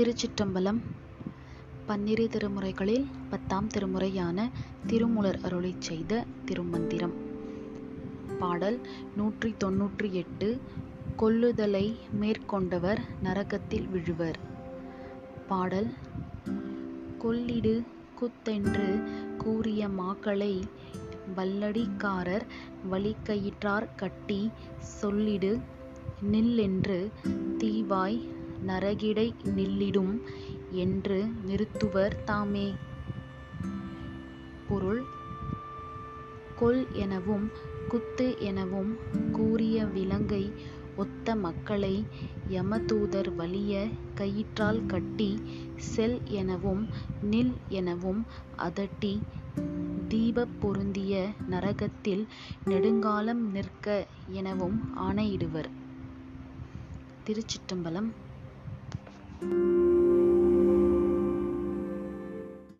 திருச்சிற்றம்பலம் பன்னிரு திருமுறைகளில் பத்தாம் திருமுறையான திருமூலர் அருளை செய்த திருமந்திரம். பாடல் நூற்றி தொன்னூற்றி எட்டு கொல்லுதலை மேற்கொண்டவர் நரகத்தில் விழுவர். பாடல் கொள்ளிடு குத்தென்று கூறிய மாக்களை வல்லடிக்காரர் வலிக்கயிற்றார் கட்டி சொல்லிடு நில்லென்று தீவாய் நரகிடை நில்லிடும் என்று நிறுத்துவர் தாமே. பொருள் கொல் எனவும் குத்து எனவும் கூறிய விலங்கை ஒத்த மக்களை யமதூதர் வலிய கயிற்றால் கட்டி செல் எனவும் நில் எனவும் அதட்டி தீபப் பொருந்திய நரகத்தில் நெடுங்காலம் நிற்க எனவும் ஆணையிடுவர். திருச்சிற்றம்பலம்